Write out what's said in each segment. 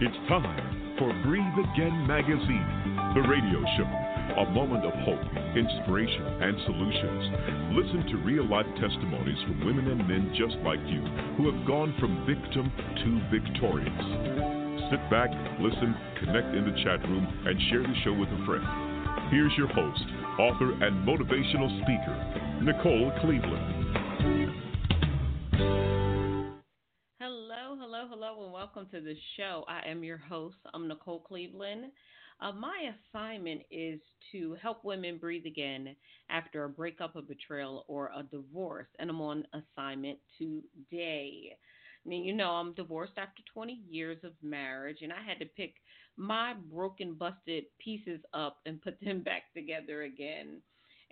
It's time for Breathe Again Magazine, the radio show. A moment of hope, inspiration, and solutions. Listen to real life testimonies from women and men just like you who have gone from victim to victorious. Sit back, listen, connect in the chat room, and share the show with a friend. Here's your host, author, and motivational speaker, Nicole Cleveland. To the show. I am your host. I'm Nicole Cleveland. Uh, my assignment is to help women breathe again after a breakup, a betrayal, or a divorce, and I'm on assignment today. I you know, I'm divorced after 20 years of marriage, and I had to pick my broken, busted pieces up and put them back together again.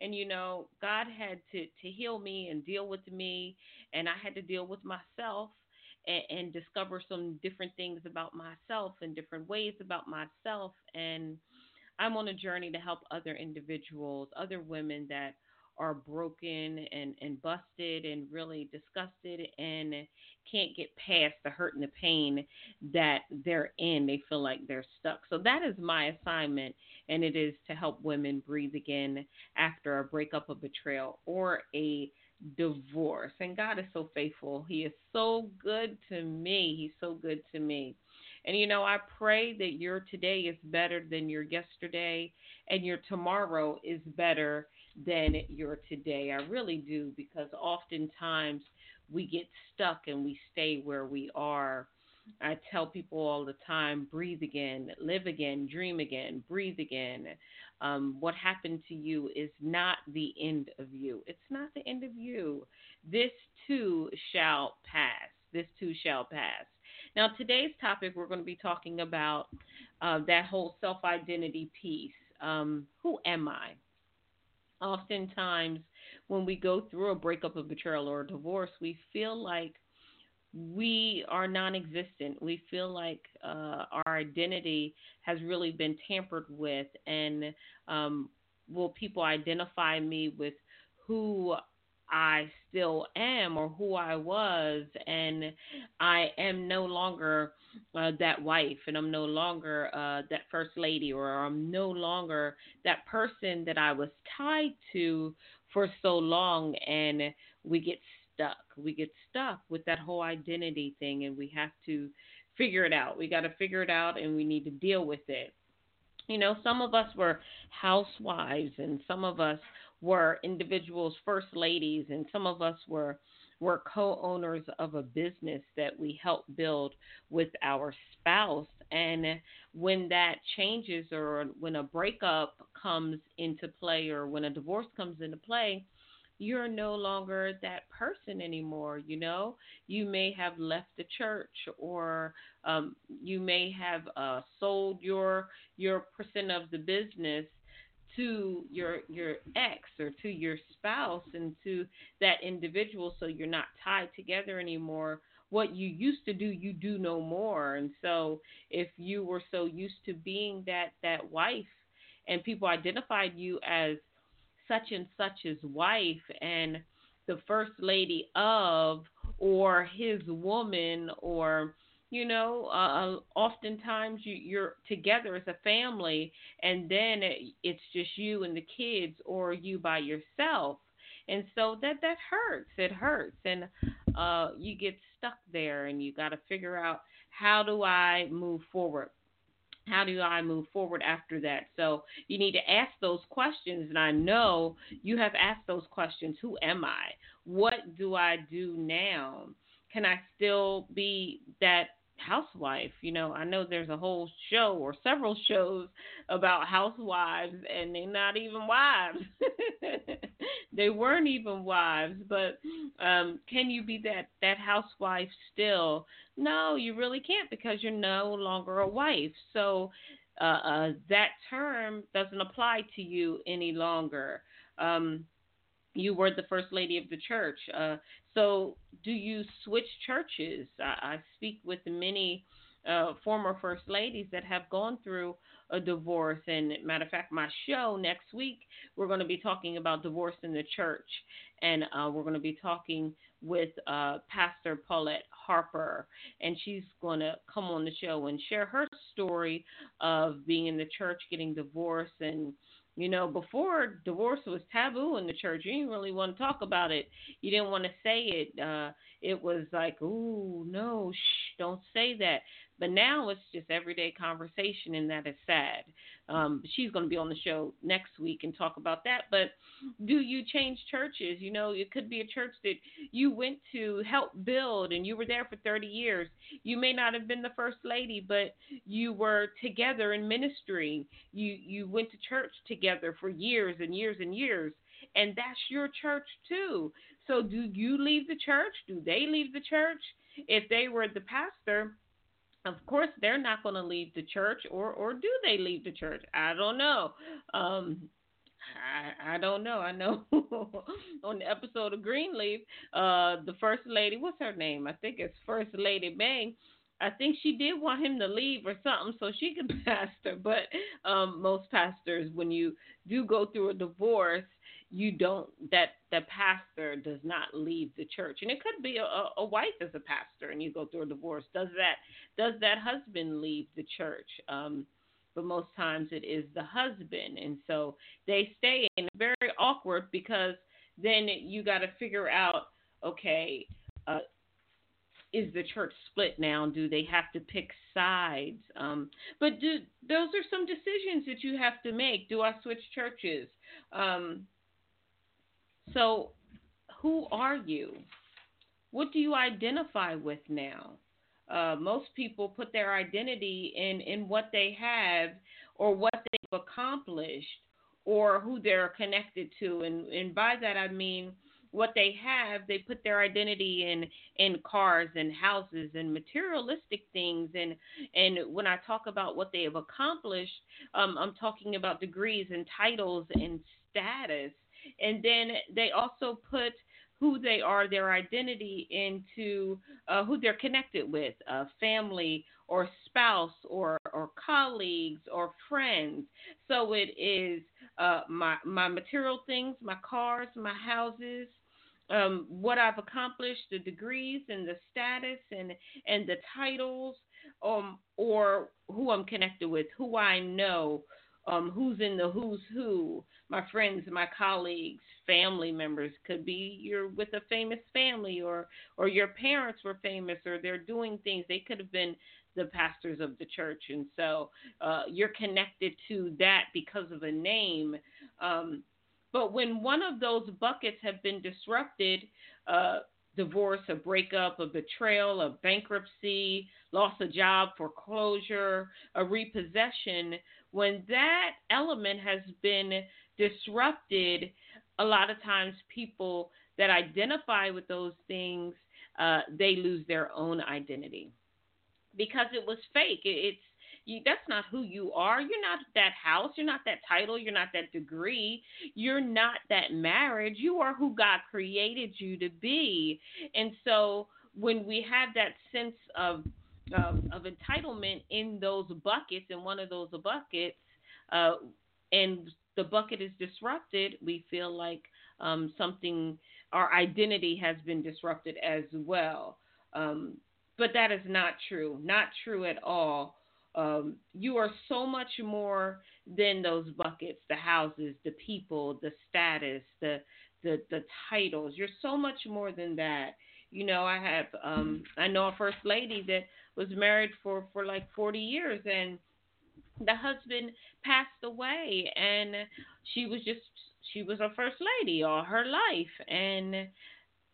And you know, God had to to heal me and deal with me, and I had to deal with myself and, and discover some different things about myself and different ways about myself. And I'm on a journey to help other individuals, other women that are broken and, and busted and really disgusted and can't get past the hurt and the pain that they're in. They feel like they're stuck. So that is my assignment, and it is to help women breathe again after a breakup, a betrayal, or a divorce. And God is so faithful. He is so good to me. He's so good to me. And you know, I pray that your today is better than your yesterday and your tomorrow is better than your today. I really do because oftentimes we get stuck and we stay where we are I tell people all the time breathe again, live again, dream again, breathe again. Um, what happened to you is not the end of you. It's not the end of you. This too shall pass. This too shall pass. Now, today's topic, we're going to be talking about uh, that whole self identity piece. Um, who am I? Oftentimes, when we go through a breakup, a betrayal, or a divorce, we feel like we are non-existent. We feel like uh, our identity has really been tampered with, and um, will people identify me with who I still am or who I was, and I am no longer uh, that wife, and I'm no longer uh, that first lady, or I'm no longer that person that I was tied to for so long, and we get stuck. We get stuck with that whole identity thing and we have to figure it out. We got to figure it out and we need to deal with it. You know, some of us were housewives and some of us were individuals, first ladies, and some of us were were co-owners of a business that we helped build with our spouse and when that changes or when a breakup comes into play or when a divorce comes into play you're no longer that person anymore. You know, you may have left the church, or um, you may have uh, sold your your percent of the business to your your ex or to your spouse and to that individual, so you're not tied together anymore. What you used to do, you do no more. And so, if you were so used to being that that wife, and people identified you as such and such's wife and the first lady of or his woman or you know uh, uh, oftentimes you, you're together as a family and then it, it's just you and the kids or you by yourself. And so that that hurts it hurts. And uh, you get stuck there and you got to figure out how do i move forward how do I move forward after that? So you need to ask those questions. And I know you have asked those questions Who am I? What do I do now? Can I still be that housewife? You know, I know there's a whole show or several shows about housewives, and they're not even wives. they weren't even wives, but um, can you be that, that housewife still? No, you really can't because you're no longer a wife. So uh, uh, that term doesn't apply to you any longer. Um, you were the first lady of the church. Uh, so, do you switch churches? I, I speak with many uh, former first ladies that have gone through a divorce. And matter of fact, my show next week, we're going to be talking about divorce in the church. And uh, we're going to be talking with uh, Pastor Paulette Harper, and she's going to come on the show and share her story of being in the church, getting divorced, and you know, before divorce was taboo in the church, you didn't really want to talk about it. You didn't want to say it. Uh, it was like, ooh, no, shh, don't say that. But now it's just everyday conversation, and that is sad. Um, she's going to be on the show next week and talk about that. But do you change churches? You know, it could be a church that you went to help build, and you were there for 30 years. You may not have been the first lady, but you were together in ministry. You you went to church together for years and years and years, and that's your church too. So do you leave the church? Do they leave the church? If they were the pastor, of course they're not going to leave the church or or do they leave the church i don't know um I, I don't know. I know on the episode of Greenleaf, uh, the first lady, what's her name? I think it's First Lady Mae. I think she did want him to leave or something so she could pastor. But um, most pastors, when you do go through a divorce, you don't that the pastor does not leave the church and it could be a, a wife as a pastor and you go through a divorce does that does that husband leave the church um but most times it is the husband and so they stay and very awkward because then you got to figure out okay uh is the church split now? Do they have to pick sides? Um, but do those are some decisions that you have to make? Do I switch churches? Um, so, who are you? What do you identify with now? Uh, most people put their identity in, in what they have or what they've accomplished or who they're connected to. And, and by that, I mean what they have, they put their identity in in cars and houses and materialistic things. And and when I talk about what they have accomplished, um, I'm talking about degrees and titles and status and then they also put who they are, their identity into uh, who they're connected with, uh, family or spouse or or colleagues or friends. So it is uh, my my material things, my cars, my houses. Um, what I've accomplished, the degrees and the status and and the titles, um, or who I'm connected with, who I know, um, who's in the who's who, my friends, my colleagues, family members. Could be you're with a famous family, or or your parents were famous, or they're doing things. They could have been the pastors of the church, and so uh, you're connected to that because of a name. Um, but when one of those buckets have been disrupted, uh, divorce, a breakup, a betrayal, a bankruptcy, loss of job, foreclosure, a repossession, when that element has been disrupted, a lot of times people that identify with those things, uh, they lose their own identity because it was fake. It, it's you, that's not who you are. You're not that house. You're not that title. You're not that degree. You're not that marriage. You are who God created you to be. And so when we have that sense of um, of entitlement in those buckets, in one of those buckets, uh, and the bucket is disrupted, we feel like um, something, our identity has been disrupted as well. Um, but that is not true, not true at all. Um, you are so much more than those buckets, the houses, the people, the status, the the the titles. You're so much more than that. You know, I have um I know a first lady that was married for for like 40 years and the husband passed away and she was just she was a first lady all her life and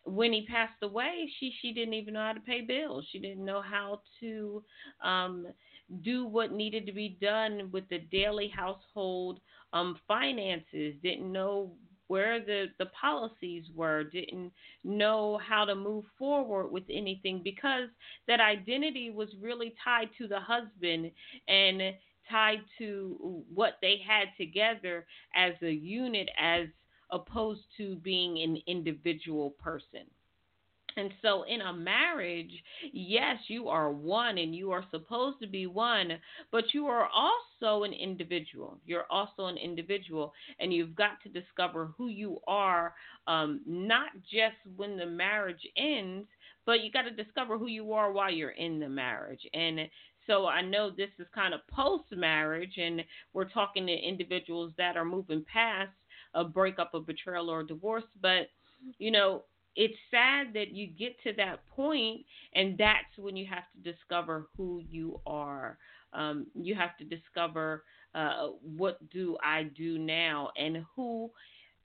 when he passed away she she didn't even know how to pay bills. She didn't know how to um do what needed to be done with the daily household um finances didn't know where the, the policies were, didn't know how to move forward with anything because that identity was really tied to the husband and tied to what they had together as a unit as opposed to being an individual person. And so, in a marriage, yes, you are one and you are supposed to be one, but you are also an individual. You're also an individual, and you've got to discover who you are, um, not just when the marriage ends, but you got to discover who you are while you're in the marriage. And so, I know this is kind of post marriage, and we're talking to individuals that are moving past a breakup, a betrayal, or a divorce, but you know, it's sad that you get to that point and that's when you have to discover who you are. Um, you have to discover uh, what do i do now and who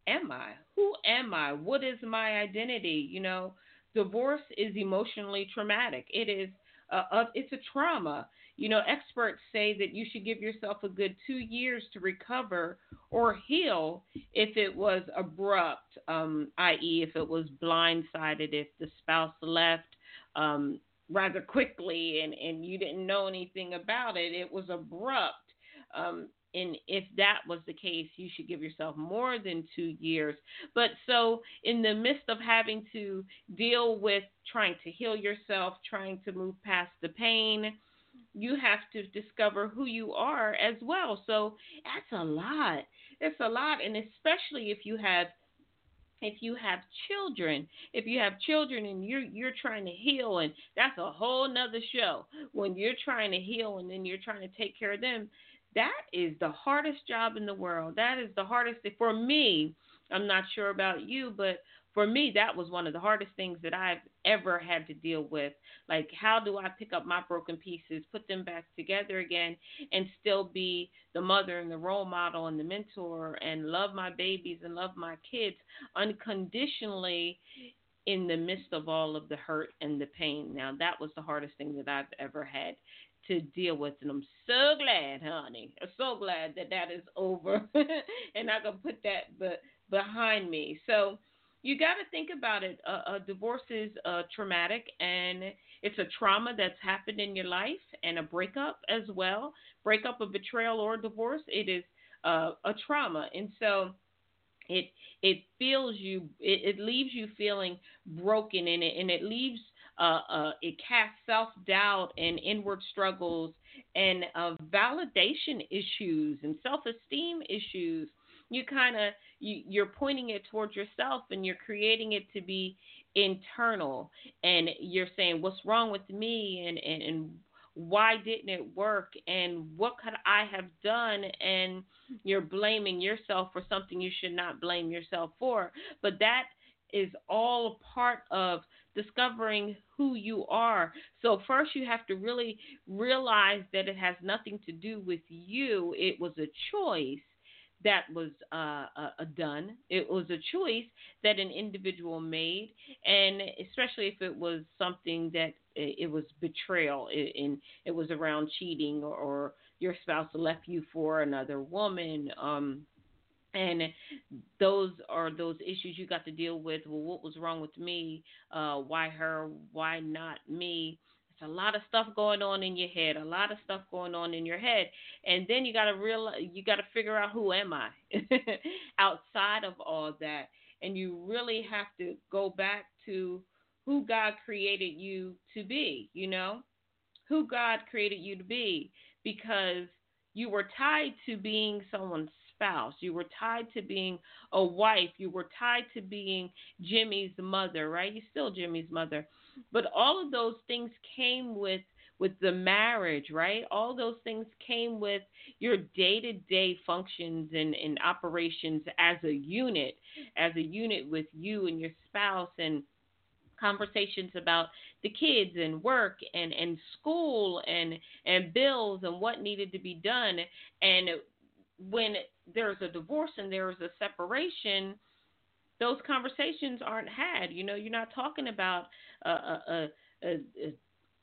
am i? Who am i? What is my identity? You know divorce is emotionally traumatic. It is uh, it's a trauma you know, experts say that you should give yourself a good two years to recover or heal if it was abrupt, um, i.e., if it was blindsided, if the spouse left um, rather quickly and, and you didn't know anything about it, it was abrupt. Um, and if that was the case, you should give yourself more than two years. But so, in the midst of having to deal with trying to heal yourself, trying to move past the pain, you have to discover who you are as well. So that's a lot. It's a lot, and especially if you have if you have children, if you have children and you're you're trying to heal, and that's a whole nother show. When you're trying to heal and then you're trying to take care of them, that is the hardest job in the world. That is the hardest for me. I'm not sure about you, but for me, that was one of the hardest things that I've ever had to deal with. Like, how do I pick up my broken pieces, put them back together again, and still be the mother and the role model and the mentor and love my babies and love my kids unconditionally in the midst of all of the hurt and the pain? Now, that was the hardest thing that I've ever had to deal with. And I'm so glad, honey. I'm so glad that that is over and I can put that but behind me. So, you got to think about it. A, a divorce is uh, traumatic and it's a trauma that's happened in your life and a breakup as well. Breakup, a betrayal, or a divorce, it is uh, a trauma. And so it it feels you it, it leaves you feeling broken in it and it leaves uh, uh, it casts self doubt and inward struggles and uh, validation issues and self esteem issues. You kind of you, you're pointing it towards yourself and you're creating it to be internal. And you're saying what's wrong with me? And, and, and why didn't it work? And what could I have done? And you're blaming yourself for something you should not blame yourself for. But that is all part of discovering who you are. So first you have to really realize that it has nothing to do with you. It was a choice that was uh, uh, done. It was a choice that an individual made, and especially if it was something that it was betrayal and it was around cheating or, or your spouse left you for another woman. Um, and those are those issues you got to deal with. Well, what was wrong with me? Uh, why her? Why not me? It's a lot of stuff going on in your head, a lot of stuff going on in your head, and then you got to realize you got to figure out who am I outside of all that, and you really have to go back to who God created you to be. You know, who God created you to be, because you were tied to being someone's spouse. You were tied to being a wife. You were tied to being Jimmy's mother, right? You're still Jimmy's mother. But all of those things came with with the marriage, right? All those things came with your day to day functions and, and operations as a unit, as a unit with you and your spouse and conversations about the kids and work and, and school and and bills and what needed to be done. And when there's a divorce and there's a separation, those conversations aren't had. You know, you're not talking about uh, uh, uh, uh, uh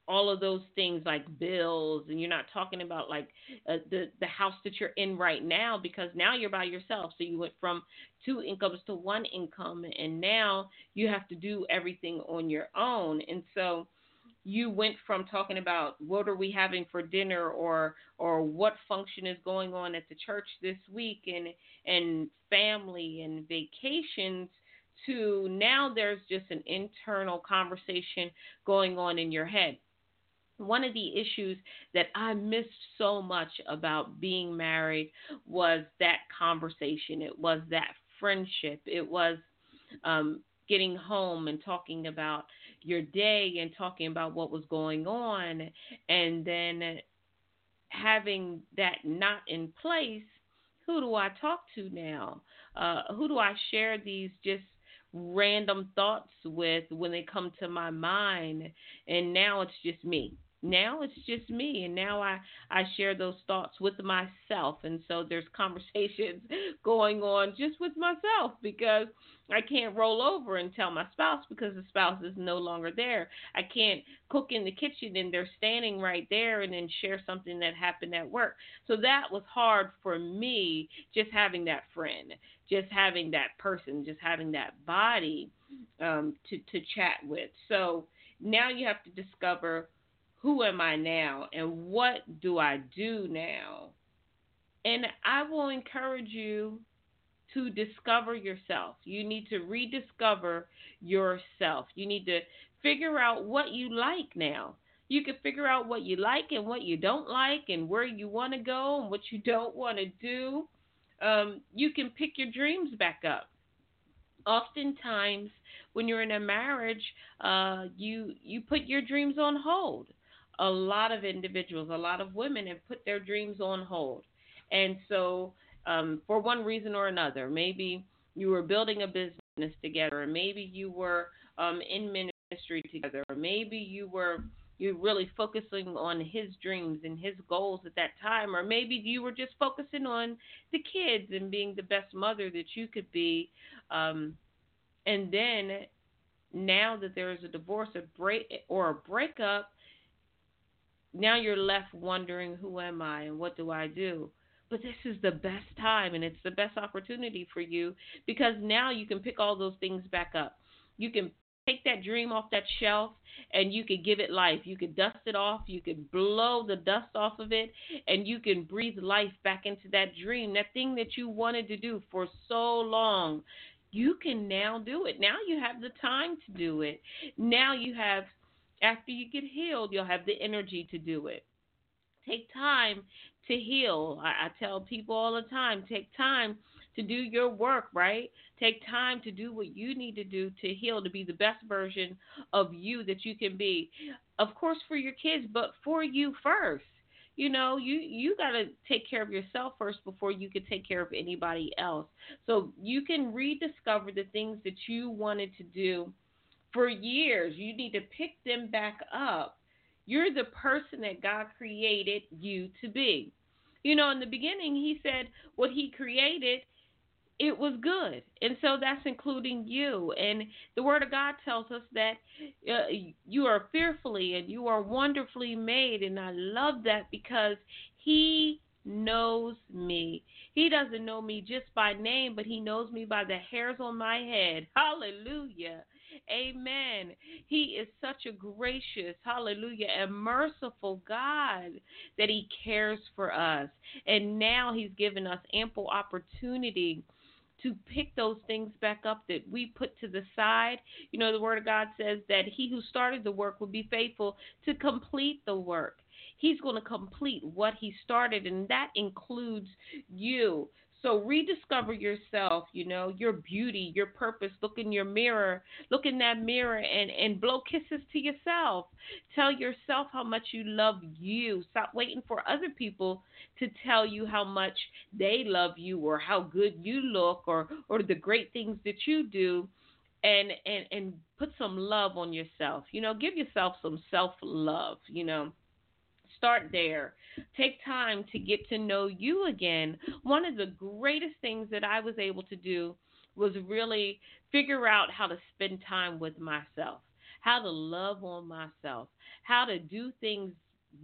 all of those things like bills, and you're not talking about like uh, the the house that you're in right now because now you're by yourself. So you went from two incomes to one income, and now you have to do everything on your own. And so you went from talking about what are we having for dinner or or what function is going on at the church this week and and family and vacations to now there's just an internal conversation going on in your head. One of the issues that I missed so much about being married was that conversation. It was that friendship. It was um, getting home and talking about your day and talking about what was going on, and then having that not in place. Who do I talk to now? Uh, who do I share these just random thoughts with when they come to my mind? And now it's just me now it's just me and now i i share those thoughts with myself. And so there's conversations going on just with myself because i can't roll over and tell my spouse because the spouse is no longer there. I can't cook in the kitchen and they're standing right there and then share something that happened at work. So that was hard for me just having that friend just having that person just having that body um, to to chat with. So now you have to discover who am I now and what do I do now? And I will encourage you to discover yourself. You need to rediscover yourself. You need to figure out what you like now. You can figure out what you like and what you don't like and where you want to go and what you don't want to do. Um, you can pick your dreams back up. Oftentimes, when you're in a marriage, uh, you you put your dreams on hold a lot of individuals, a lot of women have put their dreams on hold. And so, um, for one reason or another, maybe you were building a business together, or maybe you were um, in ministry together, or maybe you were you really focusing on his dreams and his goals at that time, or maybe you were just focusing on the kids and being the best mother that you could be. Um, and then now that there is a divorce, a break, or a breakup, now you're left wondering who am I and what do I do? But this is the best time and it's the best opportunity for you because now you can pick all those things back up. You can take that dream off that shelf and you could give it life. You could dust it off, you could blow the dust off of it, and you can breathe life back into that dream, that thing that you wanted to do for so long. You can now do it. Now you have the time to do it. Now you have after you get healed, you'll have the energy to do it. Take time to heal. I, I tell people all the time take time to do your work, right? Take time to do what you need to do to heal, to be the best version of you that you can be. Of course, for your kids, but for you first. You know, you you got to take care of yourself first before you can take care of anybody else. So you can rediscover the things that you wanted to do for years. You need to pick them back up. You're the person that God created you to be. You know, in the beginning, He said what He created, it was good. And so that's including you. And the Word of God tells us that uh, you are fearfully and you are wonderfully made. And I love that because He knows me. He doesn't know me just by name, but He knows me by the hairs on my head. Hallelujah. Amen. He is such a gracious, hallelujah, and merciful God that He cares for us. And now He's given us ample opportunity to pick those things back up that we put to the side. You know, the Word of God says that He who started the work will be faithful to complete the work. He's going to complete what He started, and that includes you. So rediscover yourself, you know, your beauty, your purpose. Look in your mirror, look in that mirror and, and blow kisses to yourself. Tell yourself how much you love you. Stop waiting for other people to tell you how much they love you or how good you look or, or the great things that you do and, and, and put some love on yourself. You know, give yourself some self love, you know. Start there. Take time to get to know you again. One of the greatest things that I was able to do was really figure out how to spend time with myself, how to love on myself, how to do things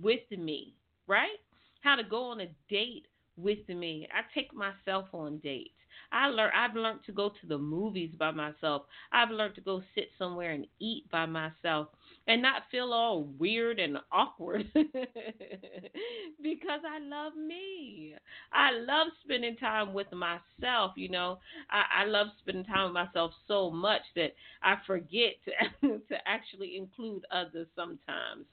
with me, right? How to go on a date with me. I take myself on dates. I learn I've learned to go to the movies by myself. I've learned to go sit somewhere and eat by myself. And not feel all weird and awkward because I love me. I love spending time with myself. You know, I, I love spending time with myself so much that I forget to to actually include others sometimes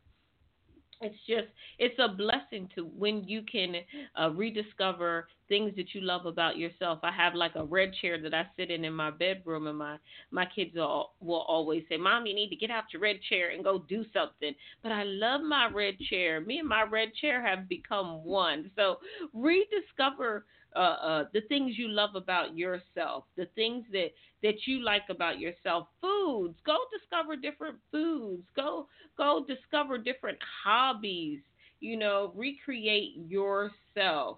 it's just it's a blessing to when you can uh, rediscover things that you love about yourself i have like a red chair that i sit in in my bedroom and my my kids all, will always say mom you need to get out your red chair and go do something but i love my red chair me and my red chair have become one so rediscover uh, uh, the things you love about yourself, the things that that you like about yourself. Foods. Go discover different foods. Go go discover different hobbies. You know, recreate yourself.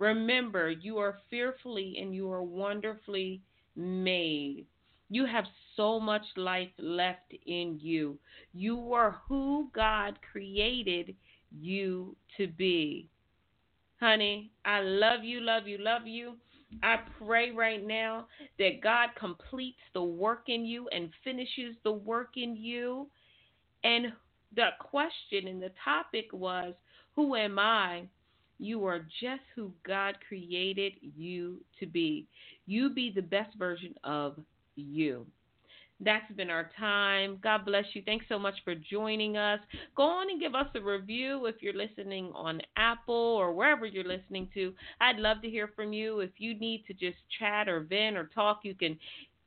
Remember, you are fearfully and you are wonderfully made. You have so much life left in you. You are who God created you to be. Honey, I love you, love you, love you. I pray right now that God completes the work in you and finishes the work in you. And the question and the topic was, Who am I? You are just who God created you to be. You be the best version of you. That's been our time. God bless you. Thanks so much for joining us. Go on and give us a review if you're listening on Apple or wherever you're listening to. I'd love to hear from you. If you need to just chat or vent or talk, you can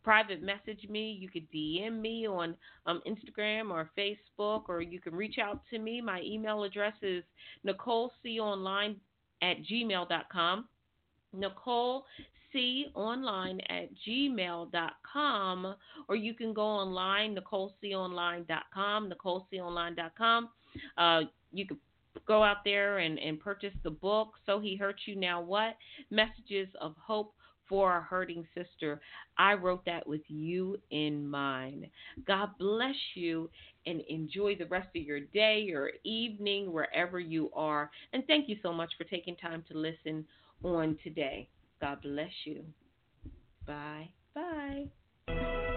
private message me. You could DM me on um, Instagram or Facebook, or you can reach out to me. My email address is NicoleCOnline at gmail.com. Nicole at gmail.com, or you can go online, NicoleCOnline.com, NicoleCOnline.com. Uh, you can go out there and, and purchase the book, So He Hurt You Now What? Messages of Hope for a Hurting Sister. I wrote that with you in mind. God bless you and enjoy the rest of your day or evening, wherever you are. And thank you so much for taking time to listen on today. God bless you. Bye. Bye.